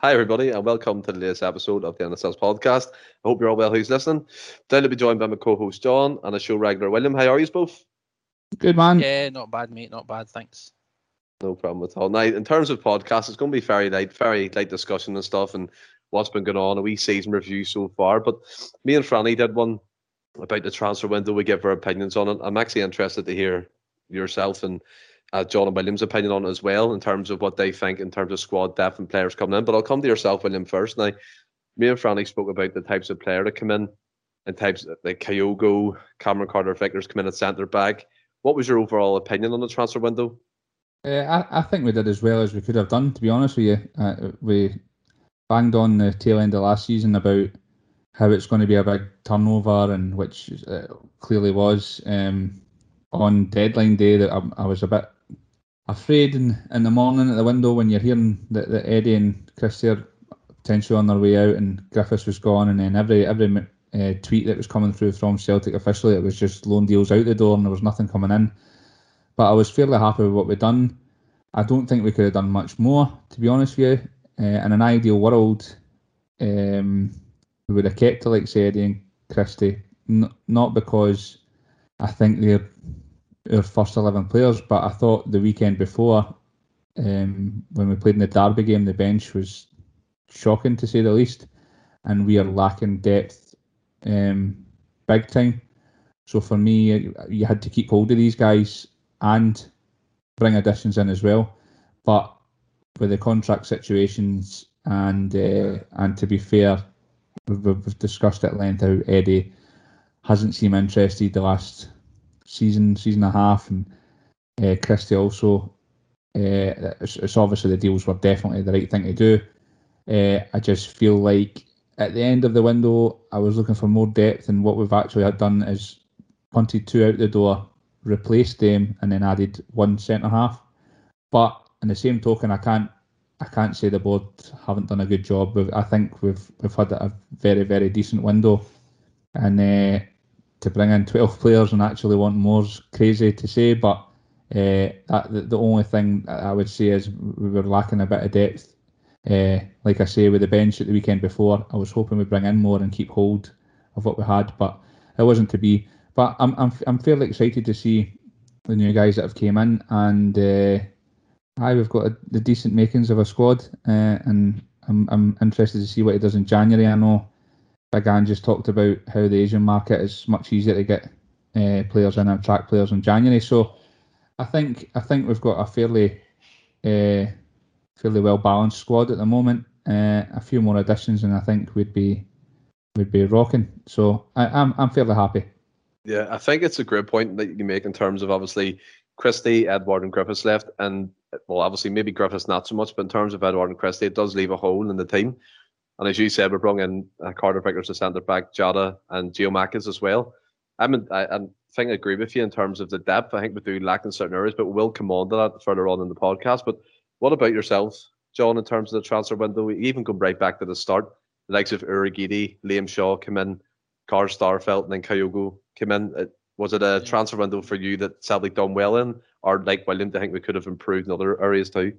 Hi, everybody, and welcome to the latest episode of the NSS podcast. I hope you're all well who's listening. Today, I'll be joined by my co host John and a show regular William. How are you both? Good man. Yeah, not bad, mate. Not bad. Thanks. No problem at all. Now, in terms of podcasts, it's going to be very light, very light discussion and stuff, and what's been going on, a wee season review so far. But me and Franny did one about the transfer window. We give our opinions on it. I'm actually interested to hear yourself and uh, John and William's opinion on it as well in terms of what they think in terms of squad depth and players coming in. But I'll come to yourself, William, first. Now, me and Franny spoke about the types of player that come in and types like Kyogo, Cameron Carter Vickers come in at centre back. What was your overall opinion on the transfer window? Uh, I, I think we did as well as we could have done, to be honest with you. Uh, we banged on the tail end of last season about how it's going to be a big turnover, and which uh, clearly was. Um, on deadline day, that I, I was a bit afraid in, in the morning at the window when you're hearing that, that Eddie and Christie are potentially on their way out and Griffiths was gone and then every every uh, tweet that was coming through from Celtic officially it was just loan deals out the door and there was nothing coming in. But I was fairly happy with what we'd done. I don't think we could have done much more, to be honest with you. Uh, in an ideal world, um, we would have kept the likes Eddie and Christie, N- not because I think they're our first 11 players, but I thought the weekend before, um, when we played in the Derby game, the bench was shocking to say the least, and we are lacking depth um, big time. So for me, you had to keep hold of these guys and bring additions in as well. But with the contract situations and uh, and to be fair, we've, we've discussed at length how Eddie hasn't seemed interested the last season, season and a half, and uh, Christie also. Uh, it's, it's, obviously the deals were definitely the right thing to do. Uh, I just feel like at the end of the window, I was looking for more depth, and what we've actually had done is punted two out the door, replaced them, and then added one centre half. But in the same token, I can't I can't say the board haven't done a good job. I think we've we've had a very very decent window, and uh, to bring in 12 players and actually want more is crazy to say, but uh, that, the, only thing I would say is we were lacking a bit of depth. Uh, like I say, with the bench at the weekend before, I was hoping we'd bring in more and keep hold of what we had, but it wasn't to be. But I'm I'm, I'm fairly excited to see the new guys that have came in, and uh, aye, we've got a, the decent makings of a squad, uh, and I'm I'm interested to see what he does in January. I know Big Ange just talked about how the Asian market is much easier to get uh, players in and attract players in January. So I think I think we've got a fairly uh, fairly well balanced squad at the moment. Uh, a few more additions, and I think we'd be we'd be rocking. So I, I'm I'm fairly happy. Yeah, I think it's a great point that you make in terms of obviously Christie, Edouard, and Griffiths left, and well, obviously maybe Griffiths not so much, but in terms of Edouard and Christie, it does leave a hole in the team. And as you said, we brought in uh, Carter Vickers to centre back, Jota, and Giakoumakis as well. I'm in, I, I think I agree with you in terms of the depth. I think we do lack in certain areas, but we'll come on to that further on in the podcast. But what about yourself, John, in terms of the transfer window? We even go right back to the start. The likes of Urhoghide, Liam Shaw come in, Carl Starfelt, and then Kyogo came in. It, was it a transfer window for you that sadly done well in, or like William, do you think we could have improved in other areas too?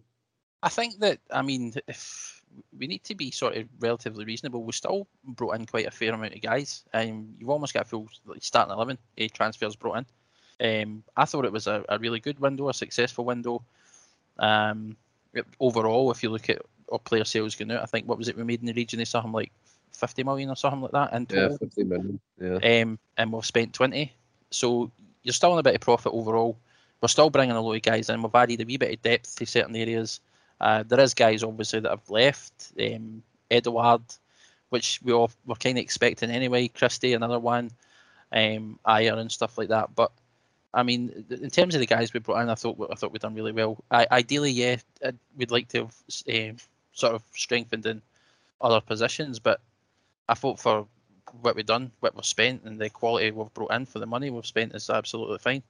I think that I mean, if we need to be sort of relatively reasonable. We still brought in quite a fair amount of guys. Um, you've almost got a full like, starting eleven uh, transfers brought in. Um, I thought it was a, a really good window, a successful window. Um, overall, if you look at our player sales going out, I think what was it we made in the region of something like 50 million or something like that in total. Yeah, 50 million. Yeah. Um, and we've spent 20. So you're still in a bit of profit overall. We're still bringing a lot of guys in. We've added a wee bit of depth to certain areas. Uh, there is guys obviously that have left. Um, Edouard, which we all were kind of expecting anyway. Christie, another one. Um, and stuff like that. But I mean, in terms of the guys we brought in, I thought I thought we'd done really well. I, ideally, yeah, we'd like to have um, sort of strengthened in other positions, but I thought for what we've done, what we've spent, and the quality we've brought in for the money we've spent is absolutely fine.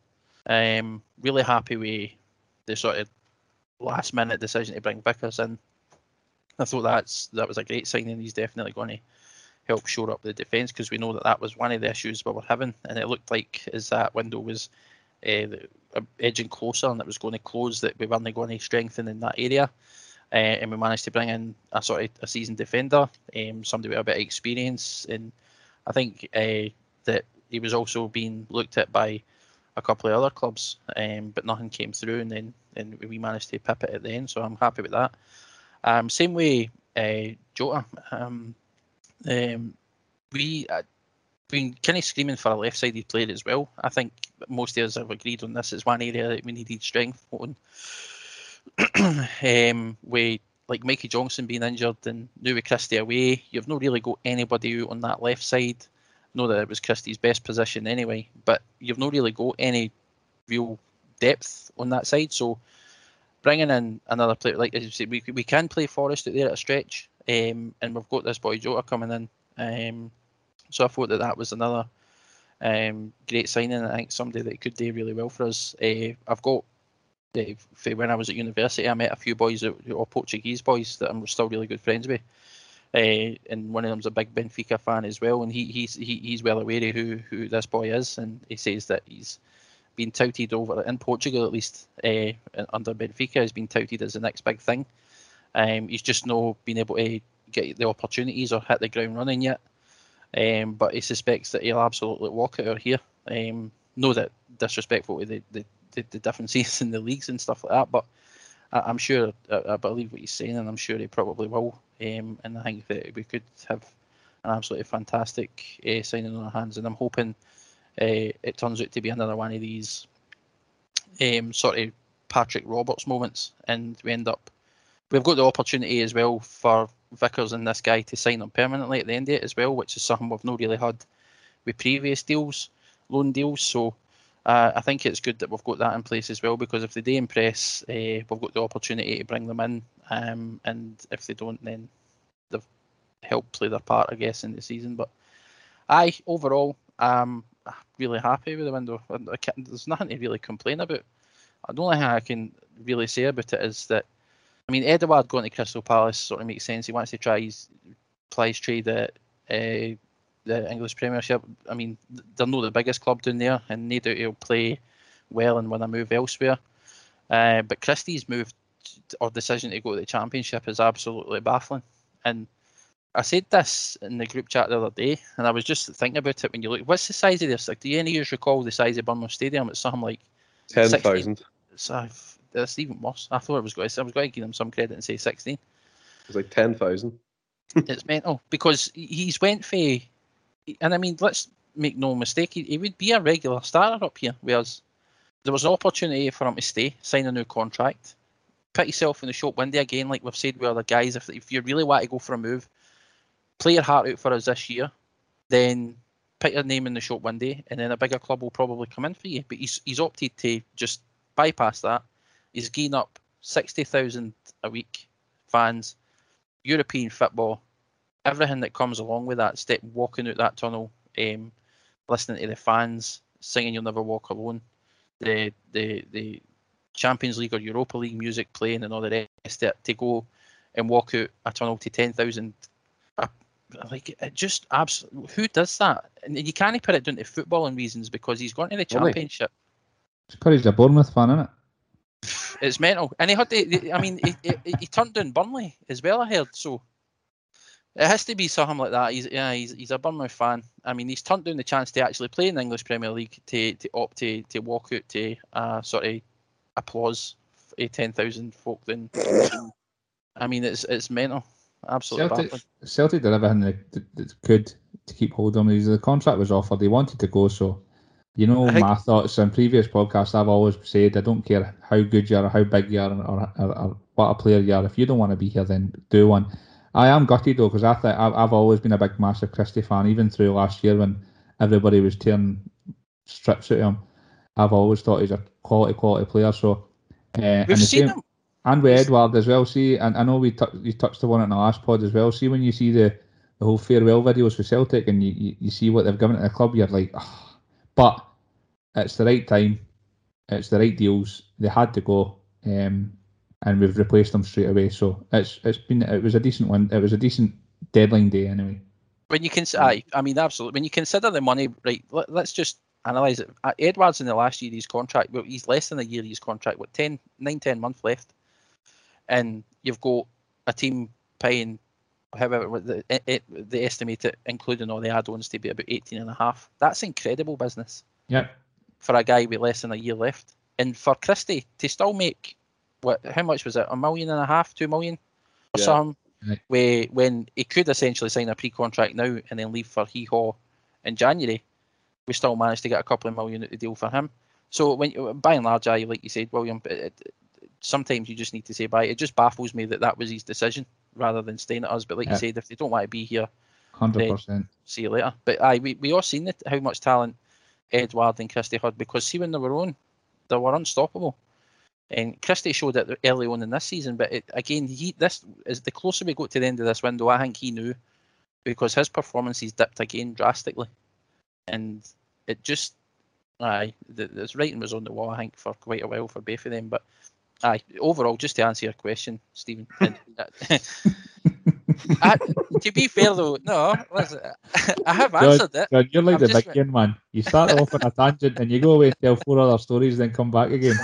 Um, really happy with the sort of last minute decision to bring Vickers in. I thought that's that was a great signing. He's definitely going to help shore up the defence because we know that that was one of the issues we were having, and it looked like as that window was uh, edging closer and it was going to close, that we weren't going to strengthen in that area. uh, and we managed to bring in a sort of a seasoned defender, um, somebody with a bit of experience, and I think uh, that he was also being looked at by a couple of other clubs, um, but nothing came through, and then and we managed to pip it at the end. So I'm happy with that. Um, same way, uh, Jota. Um, um, we uh, been kind of screaming for a left-sided player as well. I think most of us have agreed on this. It's one area that we needed strength on. um, with like Mikey Johnston being injured and now with Christie away, you've not really got anybody out on that left side. Know that it was Christie's best position anyway, but you've not really got any real depth on that side. So bringing in another player like as you say, we we can play Forrest out there at a stretch, um, and we've got this boy Jota coming in. Um, so I thought that that was another um, great signing. I think somebody that could do really well for us. Uh, I've got uh, when I was at university, I met a few boys that Portuguese boys that I'm still really good friends with. Uh, and one of them's a big Benfica fan as well, and he, he's he, he's well aware of who, who this boy is, and he says that he's been touted over in Portugal at least uh, under Benfica has been touted as the next big thing. Um, he's just not been able to get the opportunities or hit the ground running yet. Um, but he suspects that he'll absolutely walk it out here. Um, know that disrespectful to the, the, the, the, differences in the leagues and stuff like that, but I, am sure, I, I, believe what he's saying, and I'm sure he probably will. Um, and I think that we could have an absolutely fantastic uh, signing on our hands, and I'm hoping uh, it turns out to be another one of these um, sort of Patrick Roberts moments, and we end up. We've got the opportunity as well for Vickers and this guy to sign up permanently at the end of it as well, which is something we've not really had with previous deals, loan deals. So uh, I think it's good that we've got that in place as well because if they do impress, uh, we've got the opportunity to bring them in, um, and if they don't, then they've helped play their part, I guess, in the season. But I overall, um, really happy with the window. there's nothing to really complain about. The only thing I can really say about it is that I mean, Edouard going to Crystal Palace sort of makes sense. He wants to try his play trade at uh, the English Premiership. I mean, they're not the biggest club down there, and no doubt he'll play well and win a move elsewhere. Uh, but Christie's move or decision to go to the Championship is absolutely baffling. And I said this in the group chat the other day, and I was just thinking about it when you look. What's the size of this? Like, do any of you recall the size of Bournemouth Stadium? It's something like ten thousand. So that's uh, even worse. I thought it was going. To, I was going to give him some credit and say sixteen. It's like ten thousand. it's mental because he's went for, and I mean, let's make no mistake, he, he would be a regular starter up here. Whereas there was an opportunity for him to stay, sign a new contract, put yourself in the shop window again, like we've said with other guys. If if you really want to go for a move, play your heart out for us this year, then put your name in the shop window, and then a bigger club will probably come in for you. But he's he's opted to just bypass that He's gained up 60,000 a week fans, European football, everything that comes along with that, step walking out that tunnel, um, listening to the fans, singing You'll Never Walk Alone, the the the Champions League or Europa League music playing and all the rest of it, to go and walk out a tunnel to 10,000 uh, like it just absolutely who does that and you can't put it down to footballing reasons because he's gone to the championship it's because he's a Bournemouth fan isn't it it's mental. And he had to, I mean, he, he, he, turned down Burnley as well, I heard. So it has to be something like that. He's yeah, he's, he's a Burnley fan. I mean, he's turned down the chance to actually play in the English Premier League to, to opt to, to walk out to uh, sort of applause a 10,000 folk. Then, I mean, it's it's mental. Absolutely. Celtic, Celtic did everything they, they, could to keep hold of him. The contract was offered. They wanted to go, so you know my thoughts in previous podcasts. I've always said I don't care how good you are, or how big you are, or, or, or what a player you are. If you don't want to be here, then do one. I am gutted though because I think I've, I've always been a big, massive Christie fan. Even through last year when everybody was tearing strips at him, I've always thought he's a quality, quality player. So uh, we've seen same, him, and with Edouard as well. See, and I know we t- you touched on it in the last pod as well. See when you see the the whole farewell videos for Celtic and you, you, you see what they've given to the club, you're like, oh. but it's the right time, it's the right deals. They had to go, um, and we've replaced them straight away. So it's it's been it was a decent one. It was a decent deadline day anyway. When you consider, I, I mean, absolutely. When you consider the money, right? Let, us just analyze it. Uh, Edouard's in the last year of his contract. Well, he's less than a year of his contract. What 10, 9, 10 months left. And you've got a team paying however the, it, they estimate it, including all the add-ons, to be about 18 and a half. That's incredible business. Yep. For a guy with less than a year left, and for Christie to still make what? How much was it? A million and a half, two million, or Yeah. something. Right. Where when he could essentially sign a pre-contract now and then leave for hee haw in January, we still managed to get a couple of million at the deal for him. So when by and large, I like you said, William. It, it, sometimes you just need to say bye. It just baffles me that that was his decision rather than staying at us. But like Yeah. you said, if they don't want to be here, Hundred percent. see you later. But aye, we, we all seen it, how much talent Edouard and Christie had because see when they were on, they were unstoppable. And Christie showed it early on in this season, but it, again, he this is the closer we got to the end of this window. I think he knew because his performances dipped again drastically, and it just aye, the, the writing was on the wall. I think for quite a while for both of them. But aye, overall, just to answer your question, Stephen. Uh, I, to be fair though, no, listen, I have John, answered it. John, you're like I'm the just big man. You start off on a tangent and you go away and tell four other stories, then come back again.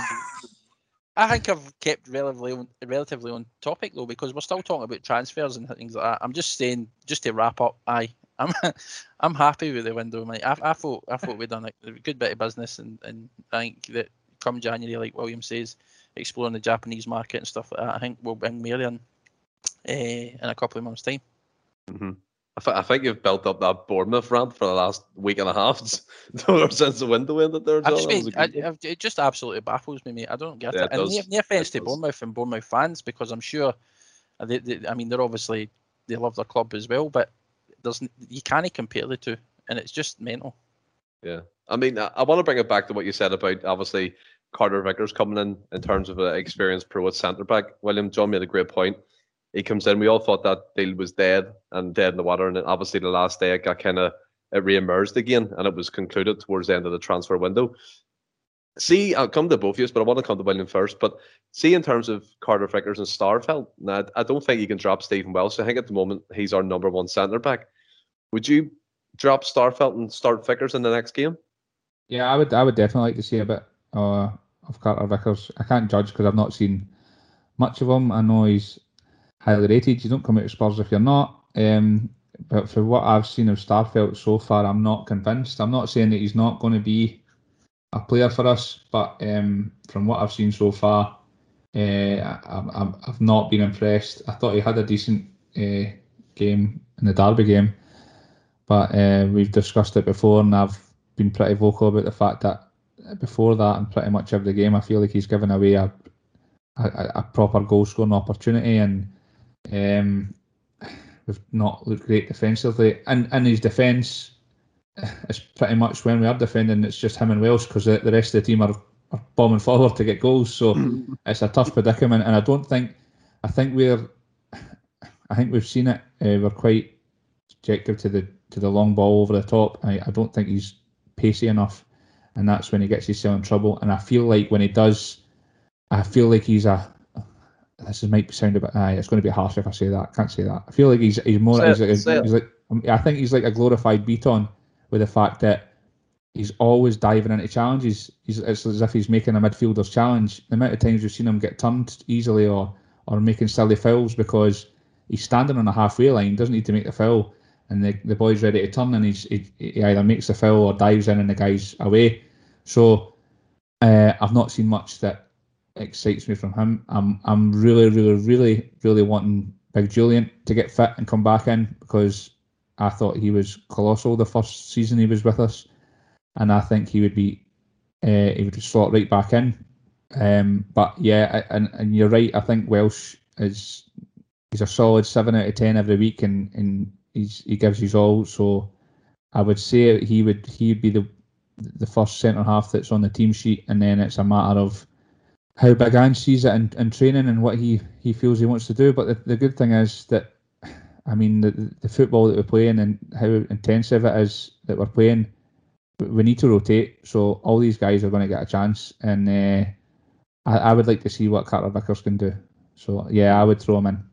I think I've kept relatively on, relatively on topic though, because we're still talking about transfers and things like that. I'm just saying, just to wrap up, I I'm I'm happy with the window. Mate. I, I thought I thought we'd done a good bit of business, and, and I think that come January, like William says, exploring the Japanese market and stuff like that, I think we'll bring Marion uh, in a couple of months' time. hmm I, th- I think you've built up that Bournemouth rant for the last week and a half since the window ended there. John. just That mean, a I. It just absolutely baffles me, mate. I don't get Yeah, it. it And no, does. no offense It to. Bournemouth and Bournemouth fans, because I'm sure, they, they, I mean, they're obviously they love their club as well, but there's you can't compare the two, and it's just mental. Yeah, I mean, I, I want to bring it back to what you said about obviously Carter Vickers coming in in terms of an experienced pro at centre back. William John made a great point. He comes in. We all thought that deal was dead and dead in the water, and then obviously the last day it got kind of it re-emerged again, and it was concluded towards the end of the transfer window. See, I'll come to both of you, but I want to come to William first. But see, in terms of Carter Vickers and Starfelt, now I don't think you can drop Stephen Welsh. I think at the moment he's our number one centre back. Would you drop Starfelt and start Vickers in the next game? Yeah, I would. I would definitely like to see a bit uh, of Carter Vickers. I can't judge because I've not seen much of him. I know he's highly rated. You don't come out of Spurs if you're not. Um, but for what I've seen of Starfelt so far, I'm not convinced. I'm not saying that he's not going to be a player for us, but um, from what I've seen so far, uh, I, I've not been impressed. I thought he had a decent uh, game in the Derby game, but uh, we've discussed it before, and I've been pretty vocal about the fact that before that and pretty much every game, I feel like he's given away a a, a proper goal scoring opportunity, and um, we've not looked great defensively. And in his defence, it's pretty much when we are defending, it's just him and Welsh because the, the rest of the team are, are bombing forward to get goals. So it's a tough predicament, and I don't think I think we're I think we've seen it. Uh, we're quite objective to the to the long ball over the top. I, I don't think he's pacey enough, and that's when he gets himself in trouble. And I feel like when he does, I feel like he's a. This is, might sound a bit. Aye, it's going to be harsh if I say that. I can't say that. I feel like he's he's more. He's like, he's like um, I think he's like a glorified beaton with the fact that he's always diving into challenges. He's it's as if he's making a midfielder's challenge. The amount of times we've seen him get turned easily or or making silly fouls because he's standing on a halfway line, doesn't need to make the foul, and the, the boy's ready to turn, and he's, he, he either makes the foul or dives in, and the guy's away. So uh, I've not seen much that excites me from him. I'm I'm really really really really wanting Big Julian to get fit and come back in because I thought he was colossal the first season he was with us, and I think he would be uh, he would slot right back in. Um, but yeah, and and you're right. I think Welsh is he's a solid seven out of ten every week, and, and he's he gives his all. So I would say he would he would be the the first centre half that's on the team sheet, and then it's a matter of how Big Ange sees it in, in training and what he, he feels he wants to do. But the, the good thing is that I mean the the football that we're playing and how intensive it is that we're playing, we- we need to rotate. So all these guys are going to get a chance, and uh, I, I would like to see what Carter Vickers can do. So yeah, I would throw him in.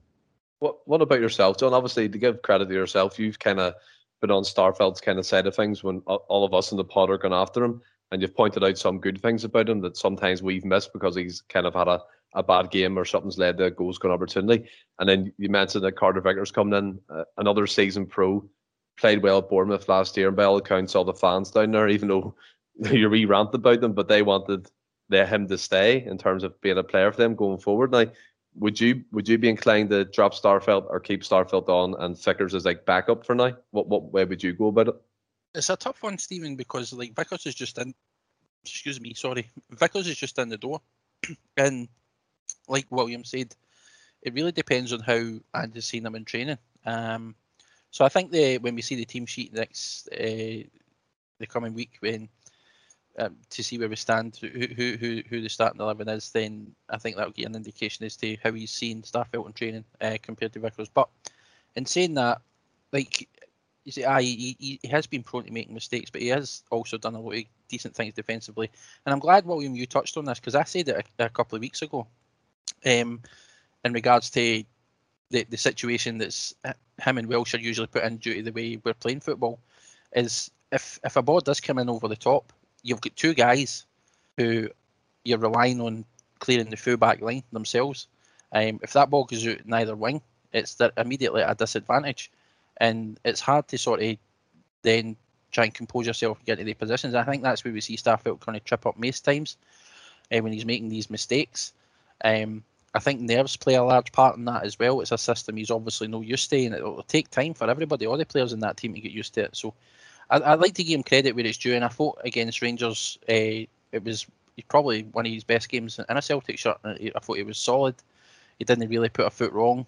What What about yourself, John? Obviously, to give credit to yourself, you've kind of been on Starfelt's kind of side of things when all of us in the pod are going after him, and you've pointed out some good things about him that sometimes we've missed because he's kind of had a, a bad game or something's led to a goal scoring opportunity. And then you mentioned that Carter Vickers coming in, uh, another season pro, played well at Bournemouth last year, and by all accounts, all the fans down there, even though you re rant about them, but they wanted him to stay in terms of being a player for them going forward. Now, would you would you be inclined to drop Starfelt or keep Starfelt on and Vickers as like backup for now? What what way would you go about it? It's a tough one, Stephen, because like Vickers is just in. Excuse me, sorry. Vickers is just in the door, and like William said, it really depends on how Ange's seen him in training. Um, so I think the when we see the team sheet next uh, the coming week, when um, to see where we stand, who who who, the starting eleven is, then I think that will give an indication as to how he's seen Starfelt in training uh, compared to Vickers. But in saying that, like you see, aye, he, he, has been prone to making mistakes, but he has also done a lot of decent things defensively. And I'm glad, William, you touched on this because I said it a, a, couple of weeks ago, um, in regards to the the situation that's him and Welsh are usually put in due to the way we're playing football, is if if a ball does come in over the top you've got two guys who you're relying on clearing the full back line themselves. Um, if that ball goes out in either wing, it's immediately at a disadvantage, and it's hard to sort of then try and compose yourself and get to the positions. I think that's where we see Starfelt kind of trip up most times uh, when he's making these mistakes. Um, I think nerves play a large part in that as well. It's a system he's obviously no used to, and it'll take time for everybody, all the players in that team, to get used to it. So I, would like to give him credit where it's due, and I thought against Rangers, uh, it was probably one of his best games in a Celtic shirt. I thought he was solid. He didn't really put a foot wrong,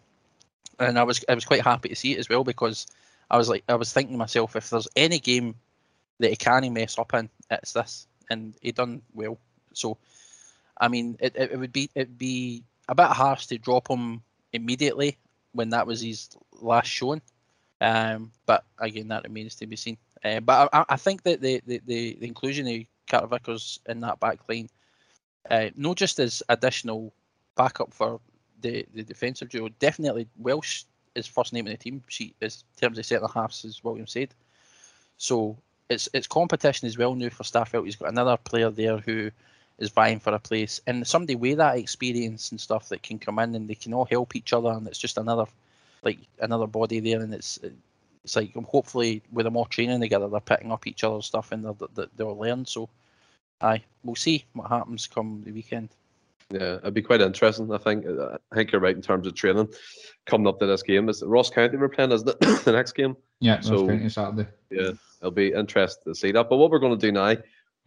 and I was I was quite happy to see it as well because I was like I was thinking to myself, if there's any game that he can mess up in, it's this, and he done well. So, I mean, it, it, it would be it'd be a bit harsh to drop him immediately when that was his last showing. Um, but again, that remains to be seen. Uh, but I, I, think that the, the, the, the, inclusion of Carter Vickers in that back line, uh, not just as additional backup for the, the defensive duo, definitely Welsh is first name in the team sheet in terms of centre halves, as William said. So it's it's competition as well now for Starfelt. He's got another player there who is vying for a place, and somebody with that experience and stuff that can come in and they can all help each other, and it's just another like another body there, and it's it's like hopefully with them all training together, they're picking up each other's stuff and they'll, they'll learn. So, aye, we'll see what happens come the weekend. Yeah, it'd be quite interesting. I think uh, I think you're right in terms of training coming up to this game. Is Ross County we're playing, isn't it? the next game? Yeah, so, Ross County Saturday. Yeah, it'll be interesting to see that. But what we're going to do now, we're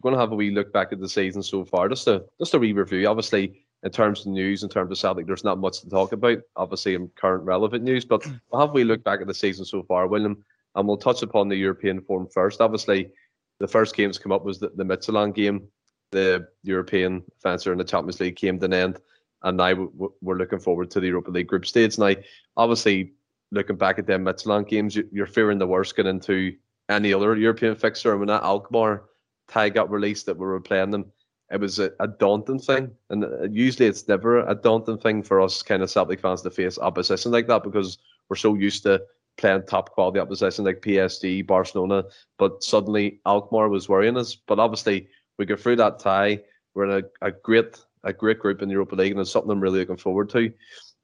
going to have a wee look back at the season so far, just a just a wee review. Obviously, in terms of news, in terms of Celtic, there's not much to talk about, obviously, in current relevant news. But mm. have we looked back at the season so far, William, and we'll touch upon the European form first. Obviously, the first games come up was the, the Midtjylland game, the European fencer in the Champions League came to an end, and now we're looking forward to the Europa League group stage. Now, obviously, looking back at them Midtjylland games, you're fearing the worst getting into any other European fixture. And when that Alkmaar tie got released that we were playing them, it was a, a, daunting thing. And uh, usually it's never a daunting thing for us kind of Celtic fans to face opposition like that because we're so used to playing top quality opposition like PSG, Barcelona. But suddenly Alkmaar was worrying us. But obviously we go through that tie. We're in a, a great a great group in the Europa League and it's something I'm really looking forward to.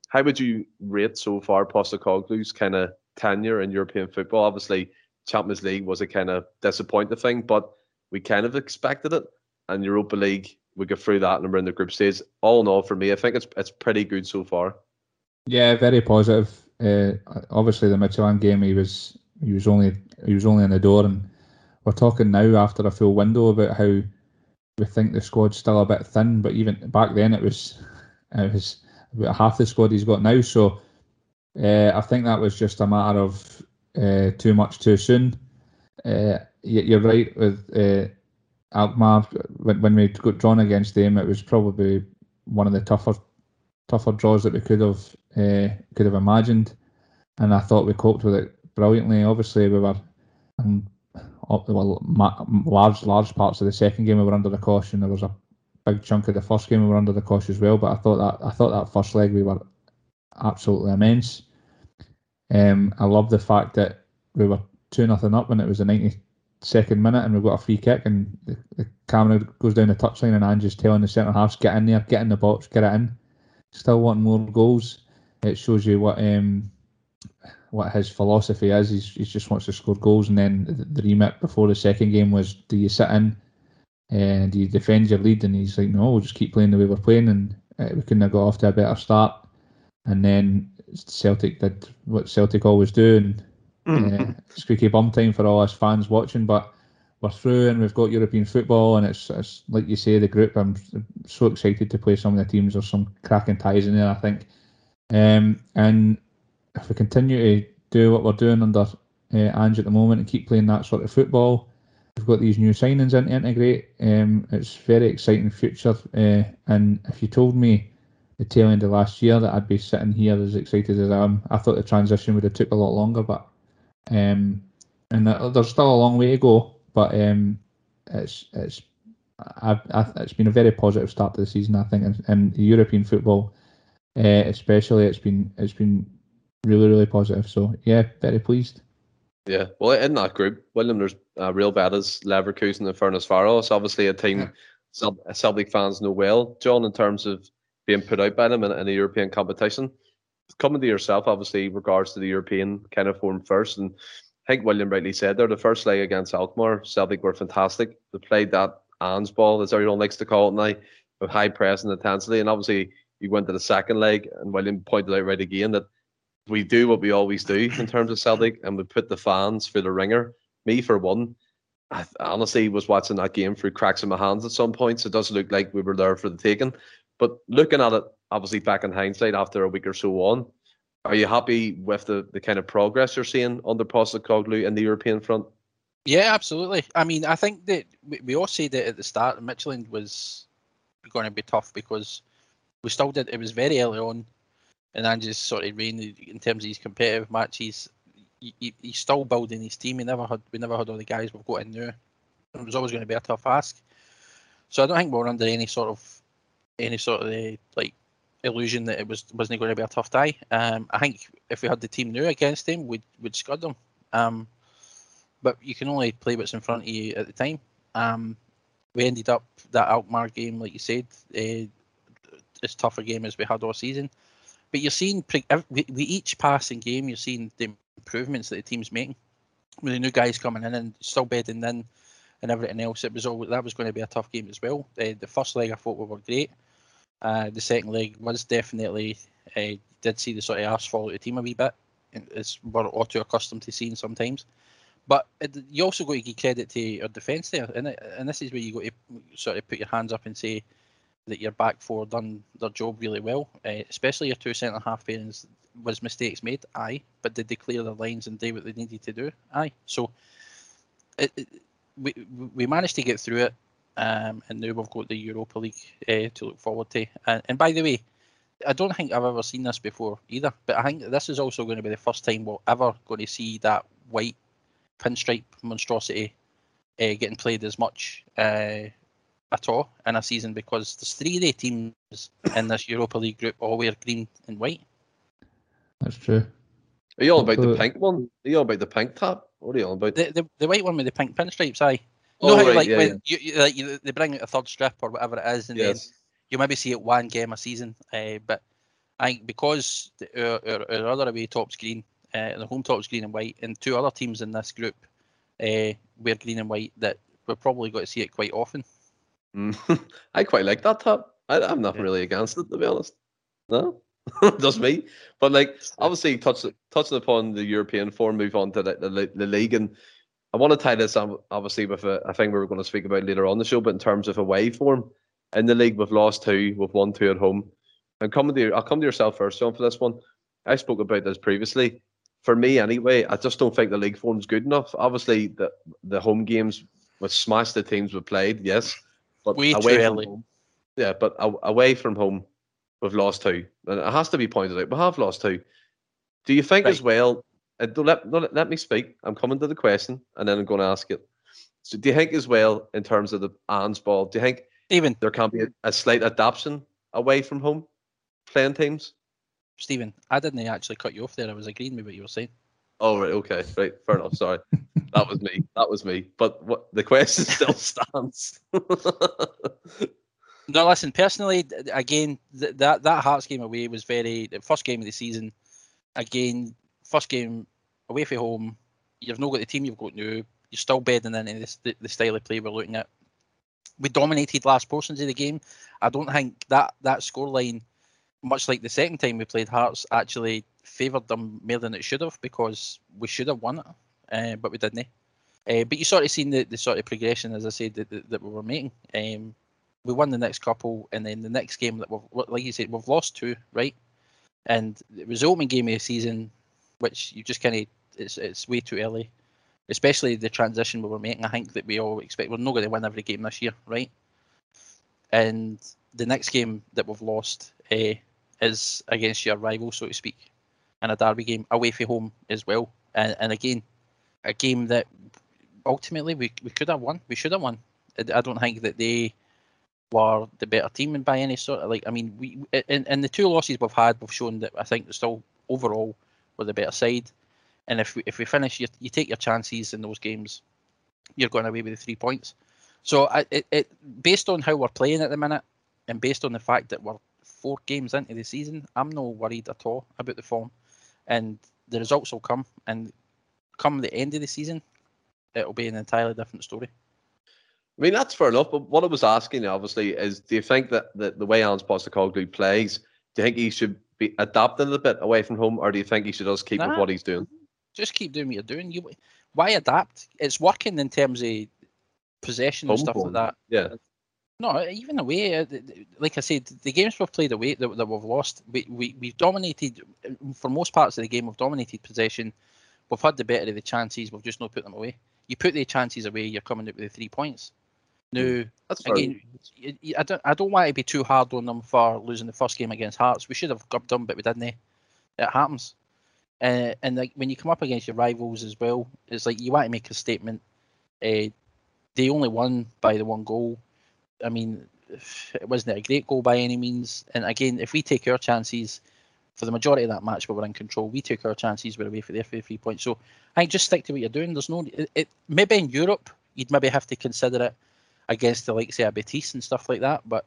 How would you rate so far Postecoglou's kind of tenure in European football? Obviously, Champions League was a kind of disappointing thing, but we kind of expected it and Europa League, we get through that and we're in the group stage. All in all, for me, I think it's it's pretty good so far. Yeah, very positive. Uh, obviously, the Midtjylland game, he was he was only he was only in the door, and we're talking now after a full window about how we think the squad's still a bit thin. But even back then, it was it was about half the squad he's got now. So uh, I think that was just a matter of uh, too much too soon. Uh, you're right with uh, Alkmaar, when, when we got drawn against them, it was probably one of the tougher tougher draws that we could have uh, could have imagined, and I thought we coped with it brilliantly. Obviously, we were um, well, large large parts of the second game we were under the caution. There was a big chunk of the first game we were under the caution as well. But I thought that I thought that first leg we were absolutely immense. Um, I love the fact that we were two nothing up and it was the ninety second minute and we've got a free kick and the, the camera goes down the touchline and Ange's telling the centre halves get in there, get in the box, get it in. still wanting more goals. It shows you what um, what his philosophy is. He's, he just wants to score goals, and then the, the remit before the second game was: do you sit in and do you defend your lead? And he's like, no, we'll just keep playing the way we're playing, and uh, we couldn't have got off to a better start. And then Celtic did what Celtic always do, and uh, squeaky bum time for all us fans watching. But we're through, and we've got European football, and it's, it's like you say, the group. I'm so excited to play some of the teams. There's some cracking ties in there, I think. Um, and if we continue to do what we're doing under uh, Ange at the moment and keep playing that sort of football, we've got these new signings in to integrate. Um, it's very exciting future. Uh, and if you told me the tail end of last year that I'd be sitting here as excited as I am, I thought the transition would have took a lot longer. But um, and there's still a long way to go. But um, it's it's I've, I've, it's been a very positive start to the season. I think, and, and European football, uh, especially, it's been it's been really really positive. So yeah, very pleased. Yeah, well, in that group, William, there's uh, Real Betis, Leverkusen, and Ferencvaros. Obviously, a team Celtic fans know well, John, in terms of being put out by them in, in a European competition. Coming to yourself, obviously, regards to the European kind of form first, and I think William rightly said there, the first leg against Alkmaar, Celtic were fantastic. They played that Ange ball, as everyone likes to call it now, with high press and intensity. And obviously, you went to the second leg, and William pointed out right again that we do what we always do in terms of Celtic, and we put the fans for the ringer. Me, for one, I honestly was watching that game through cracks in my hands at some points. It does look like we were there for the taking. But looking at it, obviously, back in hindsight, after a week or so on, are you happy with the, the kind of progress you're seeing under Postecoglou in the European front? Yeah, absolutely. I mean, I think that we, all said that at the start, Midtjylland was going to be tough because we still did. It was very early on and just sort of reign in terms of his competitive matches. He, he's still building his team. He never had we never had all the guys we've got in there. It was always going to be a tough ask. So I don't think we're under any sort of any sort of uh, like illusion that it was wasn't going to be a tough tie. Um, I think if we had the team new against him, we'd we'd scud them. Um, but you can only play what's in front of you at the time. Um, we ended up that Alkmaar game, like you said, uh, as tough a game as we had all season. But you're seeing with each passing game, you're seeing the improvements that the team's making. With the new guys coming in and still bedding in and everything else, it was all that was going to be a tough game as well. Uh, the first leg I thought we were great. Uh, the second leg was definitely uh, did see the sort of arse fall of the team a wee bit, as we're all too accustomed to seeing sometimes. But it, you also got to give credit to your defence there, and, and this is where you got to sort of put your hands up and say that your back four done their job really well, uh, especially your two centre half pairings. Was mistakes made? Aye, but did they clear the lines and do what they needed to do? Aye. So it, we we managed to get through it, um, and now we've got the Europa League uh, to look forward to. And, and by the way, I don't think I've ever seen this before either. But I think this is also going to be the first time we're ever going to see that white pinstripe monstrosity uh, getting played as much uh, at all in a season because there's three of the teams in this Europa League group all wear green and white. That's true. Are you all about the pink one? Are you all about the pink top? What are you all about? The, the, the white one with the pink pinstripes, aye. Oh, no, right, like yeah, when yeah. You, you, like, you, they bring a third strip or whatever it is, and yes. then you maybe see it one game a season. Uh, but I think because the, our, our, our, other away top's green, uh, the home top's green and white, and two other teams in this group uh, wear green and white, that we're probably going to see it quite often. Mm. I quite like that top. I, am not yeah. really against it to be honest. No, does me. But like obviously, touch, touching upon the European form, move on to the, the, the league, and I want to tie this up, obviously with a, a thing we were going to speak about later on the show. But in terms of a away form in the league, we've lost two, we've won two at home. And coming to I'll come to yourself first, John, for this one. I spoke about this previously. For me, anyway, I just don't think the league form's good enough. Obviously, the the home games with smash the teams we played, yes. But Way away from home, yeah, but away from home, we've lost two, and it has to be pointed out. We have lost two. Do you think right. as well? Uh, don't let, let me speak. I'm coming to the question, and then I'm going to ask it. So, do you think as well, in terms of the Ange ball, do you think even there can be a, a slight adaptation away from home playing teams? Stephen, I didn't actually cut you off there. I was agreeing with what you were saying. Oh right, okay, right, fair enough. Sorry, that was me. That was me. But what the question still stands. No, listen. Personally, again, th- that that Hearts game away was very the first game of the season. Again, first game away from home. You've not got the team you've got now. You're still bedding into this, the, the style of play we're looking at. We dominated last portions of the game. I don't think that that scoreline, much like the second time we played Hearts, actually favoured them more than it should have because we should have won it, uh, but we didn't. Uh, but you sort of seen the, the sort of progression, as I said, that, that, that we were making. Um, we won the next couple, and then the next game that we've, like you said, we've lost two, right? And it was the opening game of the season, which you just kind of it's it's way too early, especially the transition we were making. I think that we all expect we're not going to win every game this year, right? And the next game that we've lost uh, is against your rival, so to speak, in a derby game away from home as well. And, and again, a game that ultimately we, we could have won. We should have won. I don't think that they were the better team and by any sort of like. I mean, we in, in the two losses we've had, we've shown that I think still overall we're the better side. And if we if we finish, you, you take your chances in those games, you're going away with the three points. So I, it, it based on how we're playing at the minute, and based on the fact that we're four games into the season, I'm not worried at all about the form, and the results will come. And come the end of the season, it'll be an entirely different story. I mean, that's fair enough. But what I was asking, obviously, is do you think that the, the way Ange Postecoglou plays, do you think he should be adapting a bit away from home, or do you think he should just keep nah, with what he's doing? Just keep doing what you're doing. You why adapt? It's working in terms of possession and stuff like that. Yeah. No, even away, uh, like I said, the games we've played away that, that we've lost, we, we, we've dominated, for most parts of the game, we've dominated possession. We've had the better of the chances, we've just not put them away. You put the chances away, you're coming out with the three points. Now, That's again, I don't, I don't want to be too hard on them for losing the first game against Hearts. We should have got them, but we didn't. It happens. Uh, and like when you come up against your rivals as well, it's like you want to make a statement. Uh, they only won by the one goal. I mean, it wasn't a great goal by any means. And again, if we take our chances for the majority of that match, but we were in control. We took our chances, we're away for their three points. So I think just stick to what you're doing. There's no, it, it, maybe in Europe you'd maybe have to consider it against the likes of Betis and stuff like that. But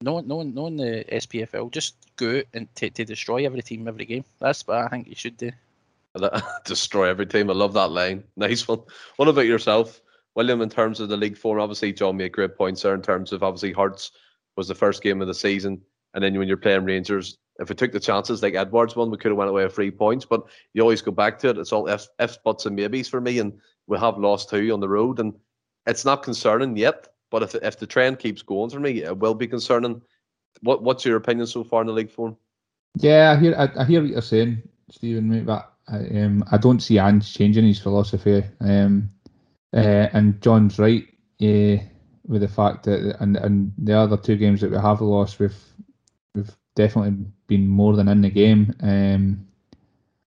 no, no, no in the SPFL, just go and t- to destroy every team, every game. That's what I think you should do. destroy every team. I love that line. Nice one. What about yourself, William? In terms of the league form, obviously John made great points there. In terms of obviously Hearts was the first game of the season, and then when you're playing Rangers, if we took the chances like Edouard's won, we could have went away with three points. But you always go back to it. It's all ifs, ifs buts, and maybes for me, and we have lost two on the road, and it's not concerning yet. But if if the trend keeps going for me, it will be concerning. What what's your opinion so far in the league form? Yeah, I hear I, I hear what you're saying, Stephen. Mate, but I, um, I don't see Ange changing his philosophy. Um, uh, and John's right uh, with the fact that and and the other two games that we have lost, we've we've definitely been more than in the game. Um,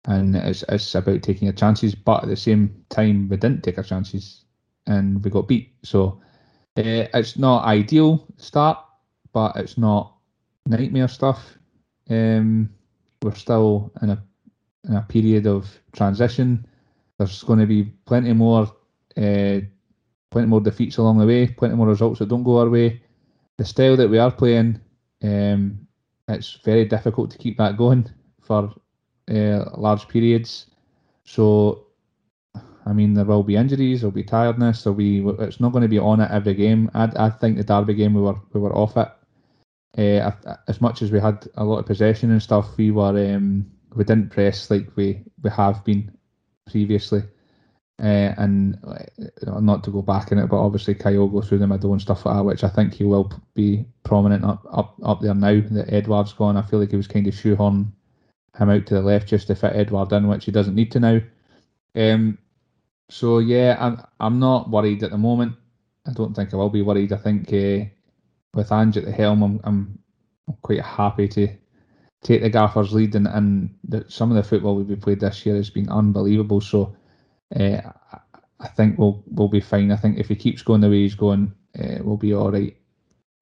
and it's it's about taking your chances, but at the same time, we didn't take our chances, and we got beat. So uh, it's not ideal start, but it's not nightmare stuff. Um, we're still in a in a period of transition. There's going to be plenty more, uh, plenty more defeats along the way, plenty more results that don't go our way. The style that we are playing, um, it's very difficult to keep that going for uh, large periods. So I mean, there will be injuries, there'll be tiredness, there'll be. It's not going to be on it every game. I, I think the Derby game we were we were off it. Uh, as much as we had a lot of possession and stuff, we were um, we didn't press like we we have been previously. Uh, and uh, not to go back in it, but obviously Kyogo through the middle and stuff like that, which I think he will be prominent up up, up there now that Edouard's gone. I feel like he was kind of shoehorn him out to the left just to fit Edouard in, which he doesn't need to now. Um, so yeah, I'm I'm not worried at the moment. I don't think I will be worried. I think uh, with Ange at the helm, I'm, I'm quite happy to take the gaffer's lead, and, and the, some of the football we've played this year has been unbelievable. So uh, I think we'll we'll be fine. I think if he keeps going the way he's going, uh, we'll be all right.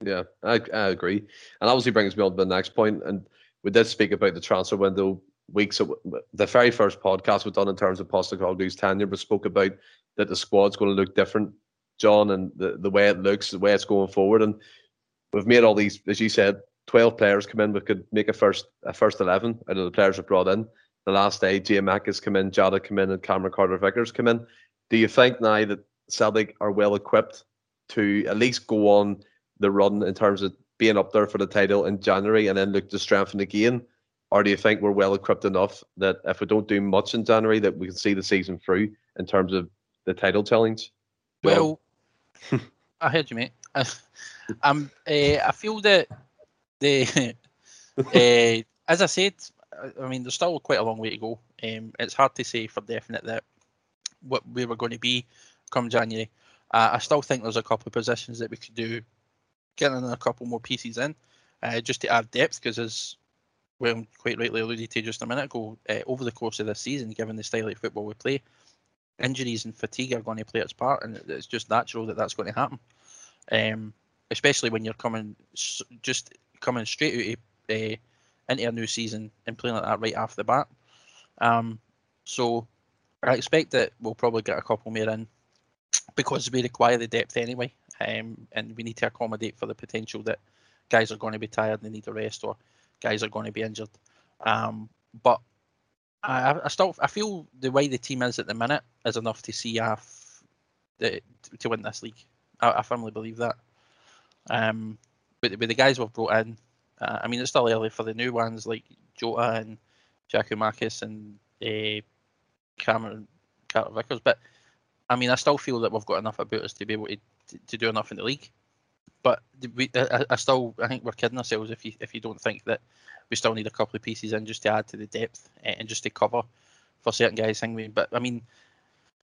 Yeah, I, I agree, and obviously brings me on to the next point, and we did speak about the transfer window weeks. The very first podcast we've done in terms of Postecoglou's tenure, we spoke about that the squad's going to look different, John, and the, the way it looks, the way it's going forward. And we've made all these, as you said, 12 players come in. We could make a first a first 11 out of the players we've brought in. The last day, Mack has come in, Jota come in, and Cameron Carter Vickers come in. Do you think now that Celtic are well equipped to at least go on the run in terms of being up there for the title in January and then look to strengthen again? Or do you think we're well equipped enough that if we don't do much in January, that we can see the season through in terms of the title challenge? Well, I heard you, mate. I'm, uh, I feel that the, uh, as I said, I mean, there's still quite a long way to go. Um, it's hard to say for definite that what we were going to be come January. Uh, I still think there's a couple of positions that we could do, getting a couple more pieces in, uh, just to add depth. Because as well, quite rightly alluded to just a minute ago, uh, over the course of this season, given the style of football we play, injuries and fatigue are going to play its part, and it's just natural that that's going to happen. Um, especially when you're coming just coming straight out of, uh, into a new season and playing like that right off the bat. Um, so I expect that we'll probably get a couple more in because we require the depth anyway, um, and we need to accommodate for the potential that guys are going to be tired and they need a rest, or guys are going to be injured. Um, but I, I still I feel the way the team is at the minute is enough to see off the, to win this league. I, I firmly believe that. Um, but with the guys we've brought in, uh, I mean, it's still early for the new ones like Jota and Giakoumakis and uh, Cameron Carter Vickers. But I mean, I still feel that we've got enough about us to be able to, to do enough in the league. But we, I, I still, I think we're kidding ourselves if you if you don't think that we still need a couple of pieces in just to add to the depth eh, and just to cover for certain guys. Thing, but I mean,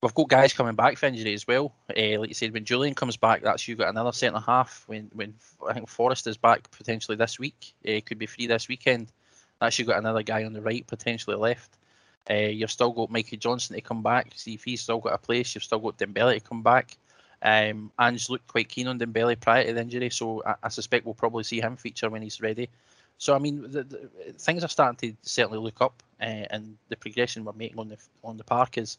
we've got guys coming back for injury as well. Uh, like you said, when Jullien comes back, that's you got another centre half. When when I think Forrest is back potentially this week, uh, could be free this weekend. That's you got another guy on the right, potentially left. Uh, you've still got Mikey Johnston to come back. See if he's still got a place. You've still got Dembele to come back. Um, Ange looked quite keen on Dembele prior to the injury, so I, I, suspect we'll probably see him feature when he's ready. So I mean, the, the, things are starting to certainly look up, uh, and the progression we're making on the on the park is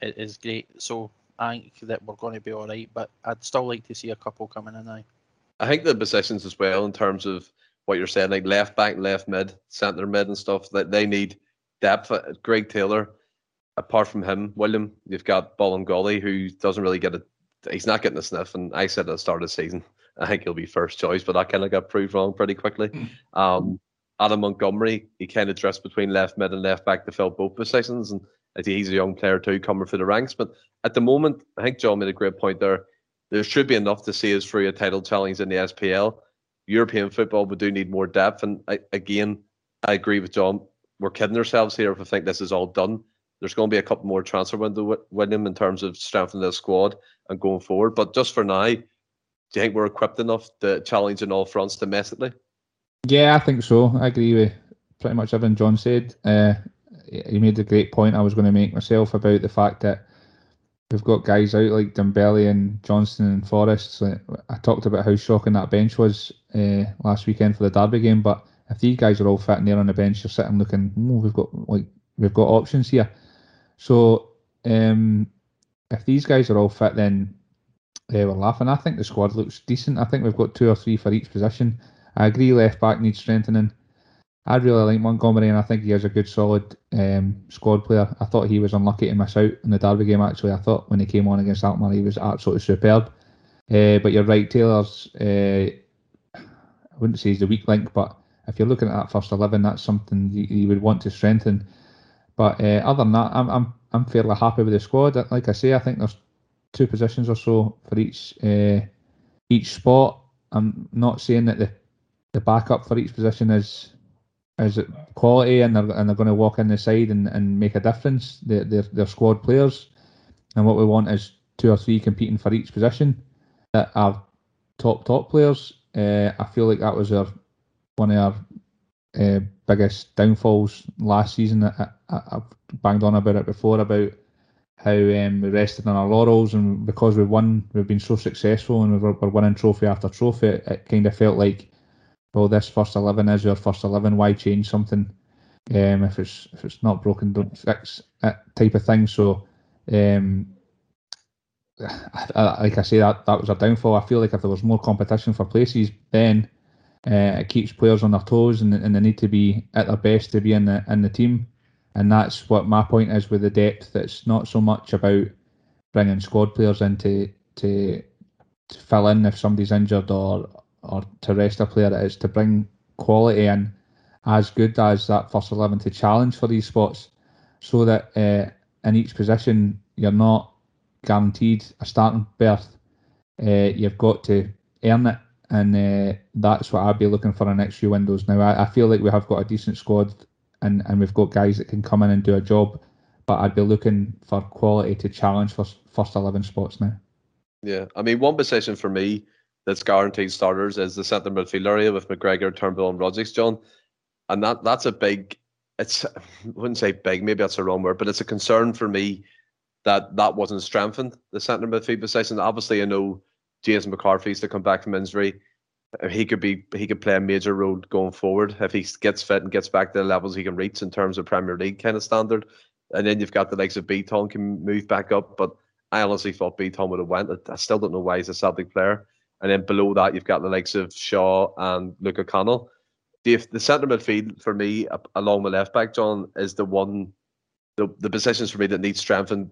is great. So I think that we're going to be all right, but I'd still like to see a couple coming in now. I think the positions as well, in terms of what you're saying, like left back, left mid, centre mid, and stuff, that they need depth. Greg Taylor, apart from him, William, you've got Bolingoli, who doesn't really get a, he's not getting a sniff. And I said at the start of the season, I think he'll be first choice, but I kind of got proved wrong pretty quickly. Hmm. Um, Adam Montgomery, he kind of dressed between left mid and left back to fill both positions, and I think he's a young player too, coming through the ranks. But at the moment, I think John made a great point there. There should be enough to see us through a title challenge in the SPL. European football, we do need more depth, and I, again, I agree with John. We're kidding ourselves here if we think this is all done. There's going to be a couple more transfer window him in terms of strengthening the squad and going forward. But just for now, do you think we're equipped enough to challenge in all fronts domestically? Yeah, I think so. I agree with pretty much everything John said. Uh, he made a great point I was going to make myself about the fact that we've got guys out like Dembele and Johnston and Forrest. So I talked about how shocking that bench was uh, last weekend for the Derby game, but if these guys are all fit and they're on the bench, you're sitting looking, oh, we've got like we've got options here. So um, if these guys are all fit, then uh, we're laughing. I think the squad looks decent. I think we've got two or three for each position. I agree, left back needs strengthening. I really like Montgomery, and I think he is a good, solid um, squad player. I thought he was unlucky to miss out in the Derby game. Actually, I thought when he came on against Alkmaar, he was absolutely superb. Uh, but you're right, Taylor's. Uh, I wouldn't say he's the weak link, but if you're looking at that first eleven, that's something you, you would want to strengthen. But uh, other than that, I'm, I'm I'm fairly happy with the squad. Like I say, I think there's two positions or so for each uh, each spot. I'm not saying that the the backup for each position is is quality and they're and they're going to walk in the side and, and make a difference. They're, they're, they're squad players, and what we want is two or three competing for each position that are top top players. Uh, I feel like that was our one of our uh, biggest downfalls last season. I, I, have banged on about it before about how um, we rested on our laurels, and because we've won, we've been so successful, and we're, we're winning trophy after trophy. It, it kind of felt like, well, this first eleven is your first eleven. Why change something? Um, if it's if it's not broken, don't fix it type of thing. So, um, like I say, that that was a downfall. I feel like if there was more competition for places, then uh, it keeps players on their toes, and, and they need to be at their best to be in the in the team. And that's what my point is with the depth. It's not so much about bringing squad players in to, to, to fill in if somebody's injured or or to rest a player. It is to bring quality in as good as that first eleven to challenge for these spots, so that uh, in each position you're not guaranteed a starting berth. Uh, you've got to earn it and uh, that's what I'd be looking for in the next few windows. Now, I, I, feel like we have got a decent squad, and, and we've got guys that can come in and do a job, but I'd be looking for quality to challenge for first eleven spots now. Yeah, I mean, one position for me that's guaranteed starters is the centre midfield area with McGregor, Turnbull, and Rogic, John, and that that's a big. It's I wouldn't say big, maybe that's the wrong word, but it's a concern for me that that wasn't strengthened the centre midfield position. Obviously, I know James McCarthy's to come back from injury. He could be he could play a major role going forward if he gets fit and gets back to the levels he can reach in terms of Premier League kind of standard. And then you've got the likes of Bitton can move back up, but I honestly thought Bitton would have went. I still don't know why he's a Celtic player. And then below that, you've got the likes of Shaw and Luca Connell. The, the centre midfield for me, along with left back, John, is the one, the, the positions for me that need strengthened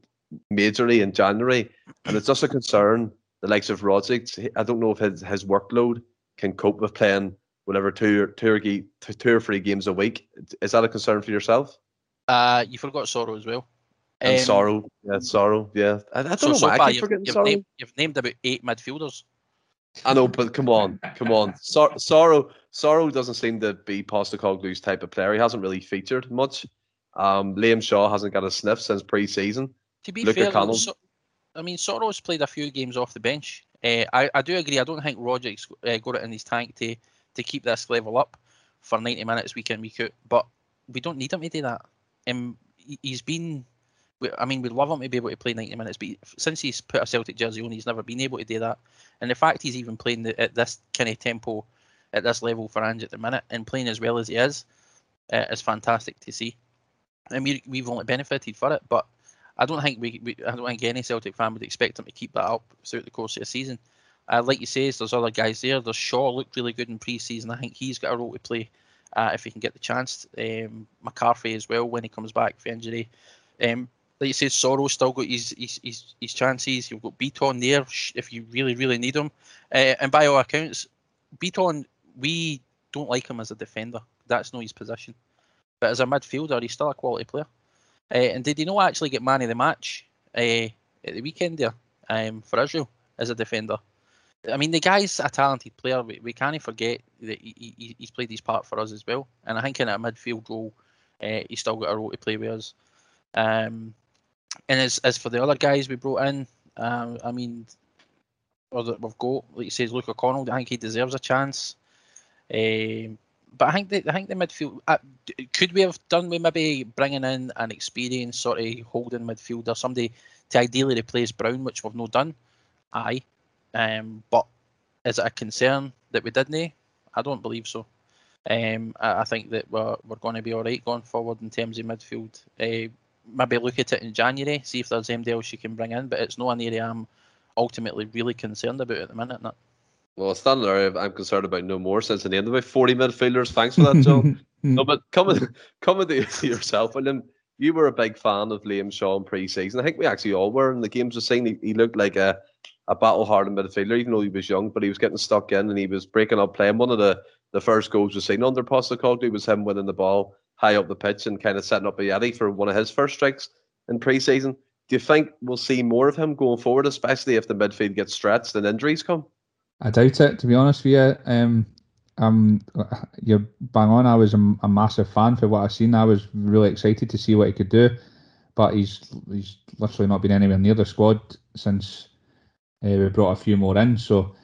majorly in January. And it's just a concern the likes of Rogic, I don't know if his, his workload can cope with playing whatever two or two or, two or three games a week. Is that a concern for yourself? Uh, you forgot Soro as well. And um, Soro, yeah, Soro, yeah. I, I don't so, know so why far, I keep you've, you've, named, you've, named, about eight midfielders. I know, but come on, come on. Sor- Soro, Soro doesn't seem to be Postecoglou's type of player. He hasn't really featured much. Um, Liam Shaw hasn't got a sniff since pre-season. To be Luke fair, so, I mean, Soro's played a few games off the bench. Uh, I, I do agree. I don't think Rogic's uh, got it in his tank to, to keep this level up for 90 minutes week in, week out. But we don't need him to do that. Um, he's been, I mean, we'd love him to be able to play 90 minutes, but since he's put a Celtic jersey on, he's never been able to do that. And the fact he's even playing the, at this kind of tempo, at this level for Ange at the minute, and playing as well as he is, uh, is fantastic to see. And we, we've only benefited for it, but I don't think we, we, I don't think any Celtic fan would expect him to keep that up throughout the course of the season. Uh, like you say, there's other guys there. There's Shaw looked really good in pre-season. I think he's got a role to play uh, if he can get the chance. Um, McCarthy as well when he comes back for injury. Um, like you say, Soro still got his, his his, his chances. You've got Bitton there if you really really need him. Uh, and by all accounts, Bitton we don't like him as a defender. That's not his position. But as a midfielder, he's still a quality player. Uh, and did he not actually get man of the match uh, at the weekend there um, for Israel as a defender? I mean, the guy's a talented player. We, we can't forget that he, he, he's played his part for us as well. And I think in a midfield role, uh, he's still got a role to play with us. Um, and as, as for the other guys we brought in, um, I mean, or that we've got, like you says, Luca Connell, I think he deserves a chance. Um, but I think the I think the midfield uh, could we have done with maybe bringing in an experienced sort of holding midfielder, somebody to ideally replace Brown, which we've not done. Aye, um, but is it a concern that we didn't? I don't believe so. Um, I, I, think that we're we're going to be all right going forward in terms of midfield. Uh, maybe look at it in January, see if there's anybody else you can bring in, but it's not an area I'm ultimately really concerned about at the minute. Not. Well, standing there, I'm concerned about no more since the end of about 40 midfielders. Thanks for that, Joe. no, but coming coming to yourself, William, you were a big fan of Liam Shaw in pre-season. I think we actually all were in the games of seeing he, he looked like a, a battle-hardened midfielder, even though he was young, but he was getting stuck in and he was breaking up playing. One of the, the first goals we've seen under Postecoglou was him winning the ball high up the pitch and kind of setting up Ajeti for one of his first strikes in pre-season. Do you think we'll see more of him going forward, especially if the midfield gets stretched and injuries come? I doubt it, to be honest with you. Um, um, you're bang on. I was a, a, massive fan for what I've seen. I was really excited to see what he could do, but he's he's literally not been anywhere near the squad since uh, we brought a few more in. So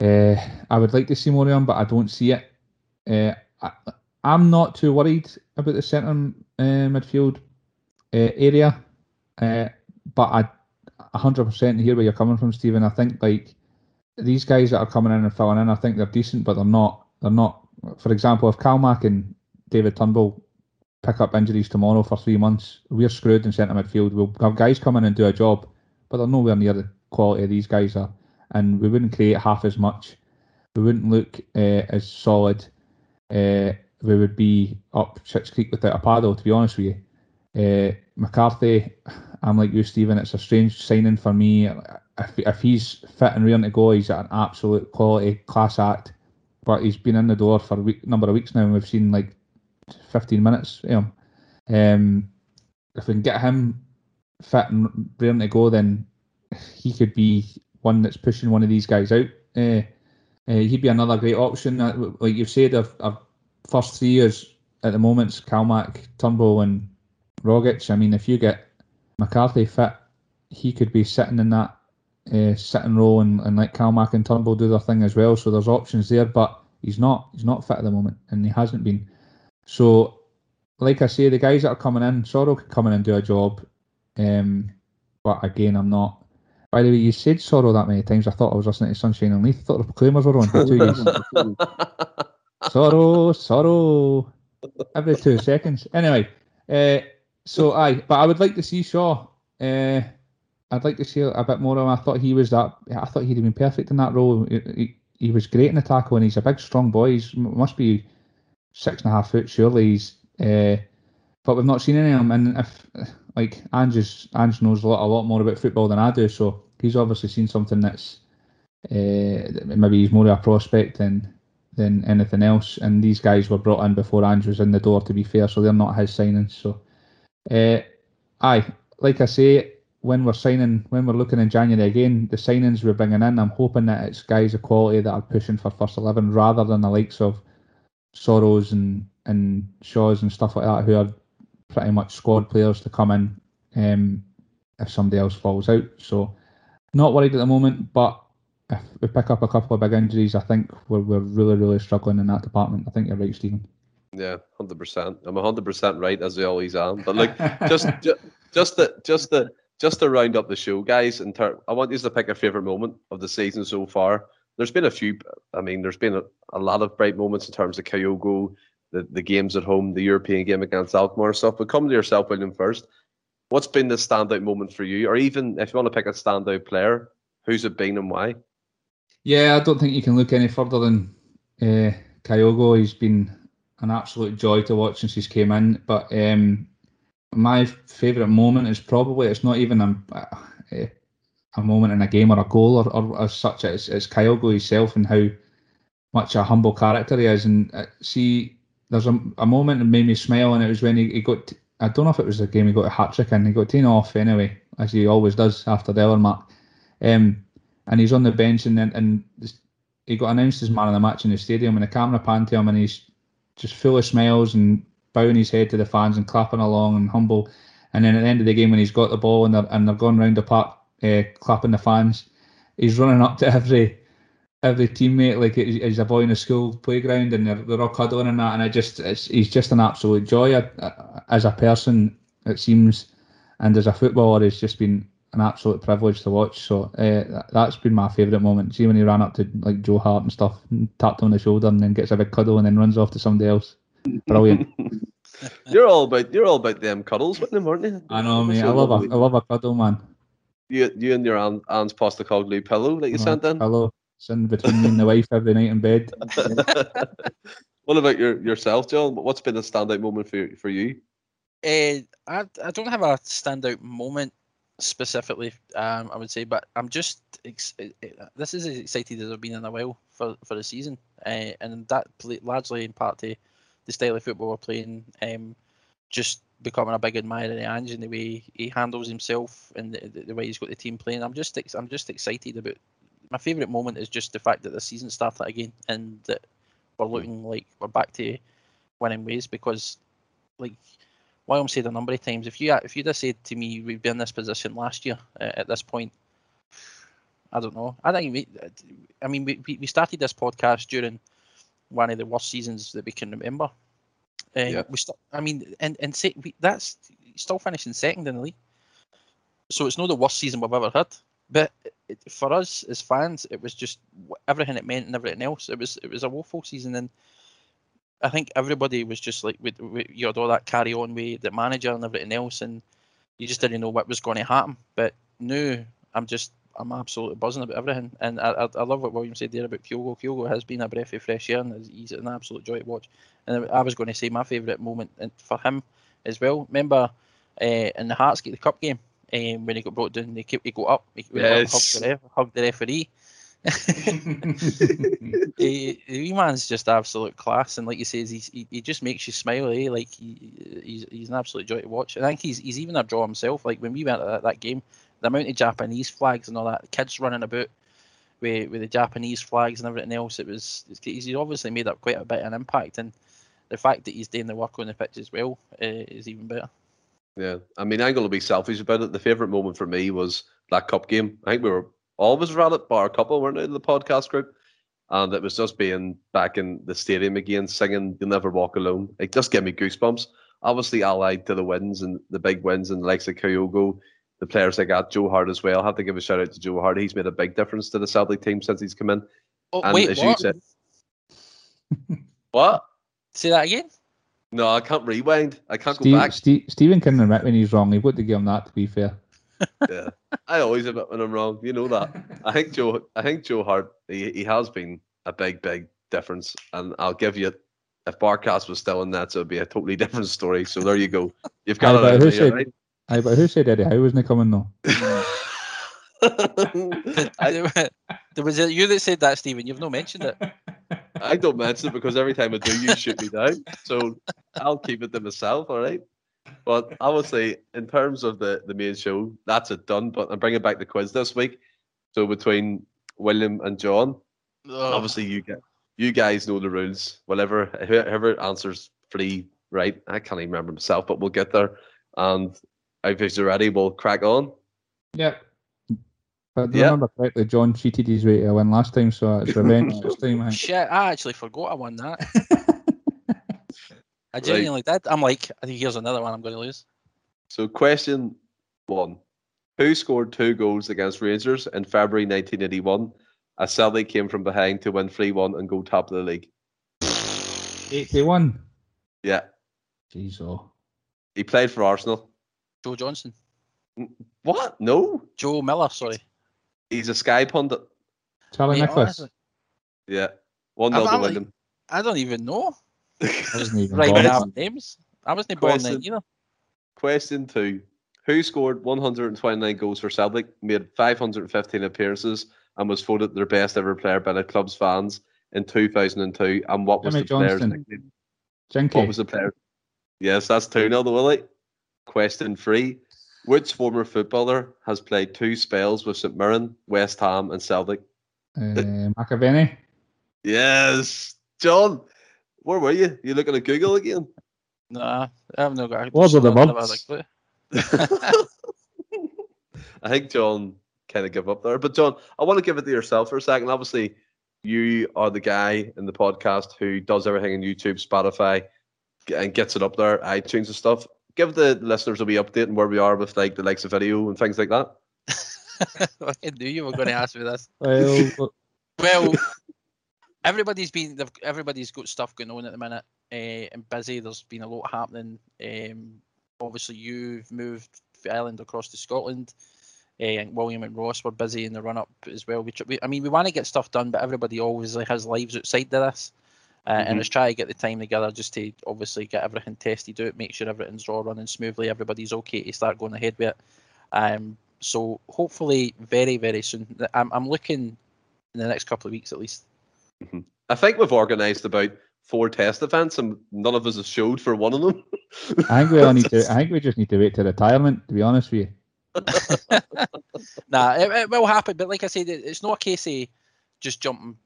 uh, I would like to see more of him, but I don't see it. Uh, I, am not too worried about the centre uh, midfield uh, area, uh, but I 100% hear where you're coming from, Stephen. I think like these guys that are coming in and filling in, I think they're decent, but they're not. They're not. For example, if Calmac and David Turnbull pick up injuries tomorrow for three months, we're screwed in centre midfield. We'll have guys come in and do a job, but they're nowhere near the, quality these guys are, and we wouldn't create half as much. We wouldn't look uh, as solid. Uh, we would be up Schitt's Creek without a paddle, to be honest with you. Uh, McCarthy, I'm like you, Stephen. It's a strange signing for me. If, if he's fit and ready to go, he's an absolute quality class act. But he's been in the door for a week, number of weeks now, and we've seen like 15 minutes. You know, um, if we can get him fit and ready to go, then he could be one that's pushing one of these guys out. Uh, uh, he'd be another great option. Uh, like you've said, our, our first three years at the moment's Calmac, Turnbull, and Rogic. I mean, if you get McCarthy fit, he could be sitting in that uh, and roll, and, and let Calmac and Turnbull do their thing as well. So there's options there, but he's not he's not fit at the moment, and he hasn't been. So, like I say, the guys that are coming in, Soro could come in and do a job. Um, but again, I'm not. By the way, you said Soro that many times. I thought I was listening to Sunshine on Leith. I thought the Proclaimers were on for two years. Soro, Soro, every two seconds. Anyway, uh, so I, but I would like to see Shaw. Uh, I'd like to see a bit more of him. I thought he was that. I thought he'd have been perfect in that role. He, he, he was great in the tackle, and he's a big, strong boy. He must be six and a half foot, surely. He's, uh, but we've not seen any of him. And if like Ange, Ange knows a lot, a lot more about football than I do, so he's obviously seen something that's uh, maybe he's more of a prospect than than anything else. And these guys were brought in before Ange was in the door, to be fair, so they're not his signings. So, uh, aye, like I say, when we're signing, when we're looking in January again, the signings we're bringing in, I'm hoping that it's guys of quality that are pushing for first eleven rather than the likes of Soros and and Shaws and stuff like that, who are pretty much squad players to come in um, if somebody else falls out. So, not worried at the moment, but if we pick up a couple of big injuries, I think we're, we're really, really struggling in that department. I think you're right, Stephen. Yeah, hundred percent. I'm hundred percent right as I always am. But like, just, just, just the, just the, just to round up the show, guys. and ter- I want you to pick a favorite moment of the season so far. There's been a few. I mean, there's been a, a lot of bright moments in terms of Kyogo, the, the games at home, the European game against Alkmaar stuff. But come to yourself, William, first. What's been the standout moment for you, or even if you want to pick a standout player, who's it been and why? Yeah, I don't think you can look any further than uh, Kyogo. He's been an absolute joy to watch since he's came in. But um, my favourite moment is probably it's not even a, a, a moment in a game or a goal or, or as such. It's, it's Kyogo himself and how much a humble character he is. And uh, see, there's a, a moment that made me smile, and it was when he, he got. I don't know if it was the game he got a hat trick and he got taken off anyway, as he always does after the other mark. Um, and he's on the bench, and then and he got announced as man of the match in the stadium, and the camera panned to him, and he's just full of smiles and bowing his head to the fans and clapping along and humble. And then at the end of the game, when he's got the ball and they're and they're going round the park uh, clapping the fans, he's running up to every every teammate like he's a boy in a school playground, and they're, they're all cuddling and that. And I just it's he's just an absolute joy as a person. It seems, and as a footballer, he's just been an absolute privilege to watch. So uh, that's been my favourite moment. See when he ran up to like Joe Hart and stuff, and tapped him on the shoulder, and then gets a big cuddle, and then runs off to somebody else. Brilliant. you're all about you're all about them cuddles with them, aren't you? I know, mate. I love a I love a cuddle, man. You you and your aunt, aunt's pasta Postecoglou pillow that you uh, sent in. Pillow, sitting between me and the wife every night in bed. what about your yourself, John? What's been a standout moment for for you? Uh, I I don't have a standout moment specifically, um, I would say, but I'm just ex- eh, eh, this is as excited as I've been in a while for, for the season, uh, and that play, largely in part to the style of football we're playing. Um, just becoming a big admirer of the Ange and the way he handles himself and the, the, way he's got the team playing. I'm just I'm just excited about. My favourite moment is just the fact that the season started again and that we're looking like we're back to winning ways because, like William said a number of times, if you if you'd have said to me we'd be in this position last year uh, at this point, I don't know. I think we, I mean we, we started this podcast during one of the worst seasons that we can remember. Uh, yeah. We st- I mean, and and say, we, that's still finishing second in the league, so it's not the worst season we've ever had. But it, for us as fans, it was just everything it meant and everything else. It was it was a woeful season, and I think everybody was just like, with, with, you had all that carry on with the manager and everything else, and you just didn't know what was going to happen. But now I'm just I'm absolutely buzzing about everything, and I, I, I love what William said there about Kyogo. Kyogo has been a breath of fresh air, and he's an absolute joy to watch. And I was going to say my favourite moment for him as well. Remember uh, in the Hearts the Cup game um, when he got brought down, he, he got up, he yes. hugged, the ref, hugged the referee. he, he man's just absolute class, and like you say, he, he just makes you smile. Eh? Like he, he's, he's an absolute joy to watch. I think he's he's even a draw himself. Like when we went to that, that game, the amount of Japanese flags and all that, kids running about with with the Japanese flags and everything else, it was he's obviously made up quite a bit of an impact, and the fact that he's doing the work on the pitch as well uh, is even better. Yeah, I mean, I'm going to be selfish about it. The favourite moment for me was that cup game. I think we were always around it, bar a couple, weren't we, in the podcast group? And it was just being back in the stadium again, singing "You'll Never Walk Alone." It just gave me goosebumps. Obviously, allied to the wins and the big wins and the likes of Kyogo, the players they got, Joe Hart as well. I have to give a shout out to Joe Hart. He's made a big difference to the Celtic team since he's come in. Oh, and wait, as what? you said, what? Say that again. No, I can't rewind. I can't Steve, go back. Steve, Stephen can admit when he's wrong. He would to give him that. To be fair. yeah, I always admit when I'm wrong. You know that. I think Joe. I think Joe Hart. He, he has been a big, big difference, and I'll give you. If Barkas was still in that, so it'd be a totally different story. So there you go. You've got aye, it. Who there, right? Aye, but who said Eddie Howe wasn't coming though? I, there was you that said that, Stephen. You've not mentioned it. I don't mention it because every time I do, you shoot me down. So I'll keep it to myself. All right. But obviously, in terms of the the main show, that's it done. But I'm bringing back the quiz this week. So between William and John, Ugh. obviously you get you guys know the rules. Whatever whoever answers three right, I can't even remember myself, but we'll get there. And if you're ready, we'll crack on. Yep. But I Yeah. remember correctly, John cheated his way to a win last time, so it's revenge this time. I. Shit, I actually forgot I won that. I genuinely did. I'm like, I think here's another one I'm going to lose. So question one: Who scored two goals against Rangers in February 1981? As Celtic came from behind to win 3-1 and go top of the league. 81. Yeah, Jeez, oh. he played for Arsenal. Joe Johnson. What? No, Joe Miller, sorry. he's a Sky pundit. Charlie Mate, Nicholas. honestly, Yeah, one I'm- nil to I'm Wyndham. I don't even know. I wasn't even Right born. now, names. I wasn't born then Question. either. Question two: Who scored 129 goals for Celtic, made 515 appearances, and was voted their best ever player by the club's fans in 2002? And what was Jimmy the player's Johnston. nickname? Jinky. What was the player? Yes, that's 2 0 to Willie. Question three. Which former footballer has played two spells with St Mirren, West Ham, and Celtic? Uh, McAvennie. Yes. John, where were you? You looking at Google again? Nah, I have no got. What were the I've months? had a clue. I think John kind of give up there. But John, I want to give it to yourself for a second. Obviously, you are the guy in the podcast who does everything on YouTube, Spotify, and gets it up there, iTunes and stuff. Give the listeners a wee update on where we are with like the likes of video and things like that. I knew you were going to ask me this. Well, Well, everybody's been everybody's got stuff going on at the minute uh, and busy. There's been a lot happening. Um, obviously, you've moved the island across to Scotland. Uh, and William and Ross were busy in the run up as well. We, we, I mean, we want to get stuff done, but everybody always has lives outside of this. Uh, And Mhm. it's try to get the time together just to obviously get everything tested out, make sure everything's all running smoothly, everybody's okay to start going ahead with it. Um, so hopefully, very very soon. I'm, I'm looking in the next couple of weeks at least. I think we've organised about four test events and none of us have showed for one of them. I think we all need to. I think we just need to wait to retirement. To be honest with you. nah, it, it will happen, but like I said, it, it's not a case of just jumping,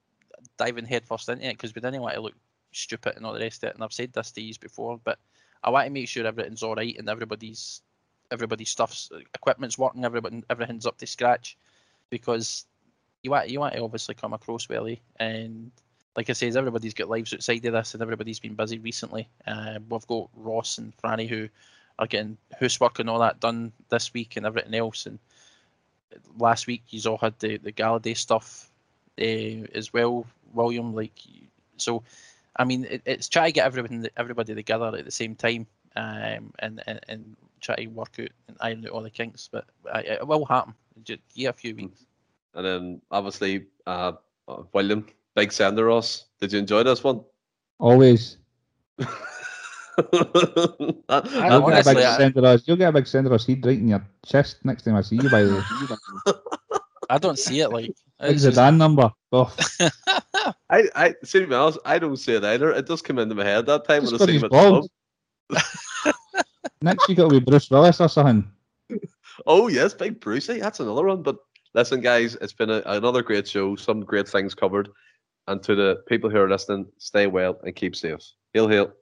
diving headfirst into it because we didn't want to look stupid and all the rest of it. And I've said this to you before, but I want to make sure everything's all right and everybody's everybody's stuff's equipment's working, everybody everything's up to scratch, because you want you want to obviously come across well, eh? and like I says, everybody's got lives outside of this, and everybody's been busy recently. Uh, we've got Ross and Franny who are getting housework and all that done this week and everything else. And last week, you all had the the Galladay stuff uh, as well, William. Like, so, I mean, it, it's try to get everything everybody together at the same time, um, and, and and try to work out and iron out all the kinks. But uh, it will happen. Just give it a few weeks. and then obviously uh, uh, William, big sender us. Did you enjoy this one? Always. That- I that- You'll get a honestly, big I- sender us. You'll get a big sender us heat right in your chest next time I see you. By the way, I don't see it like. big It's just- Zidane number. Oh, I, I, see, to be honest, I don't see it either. It does come into my head that time Just when I see him at the balls. club. next week it'll be Bruce Willis or something. Oh yes, Big Brucey. That's another one. But listen, guys, it's been a, another great show. Some great things covered. And to the people who are listening, stay well and keep safe. Hail, hail.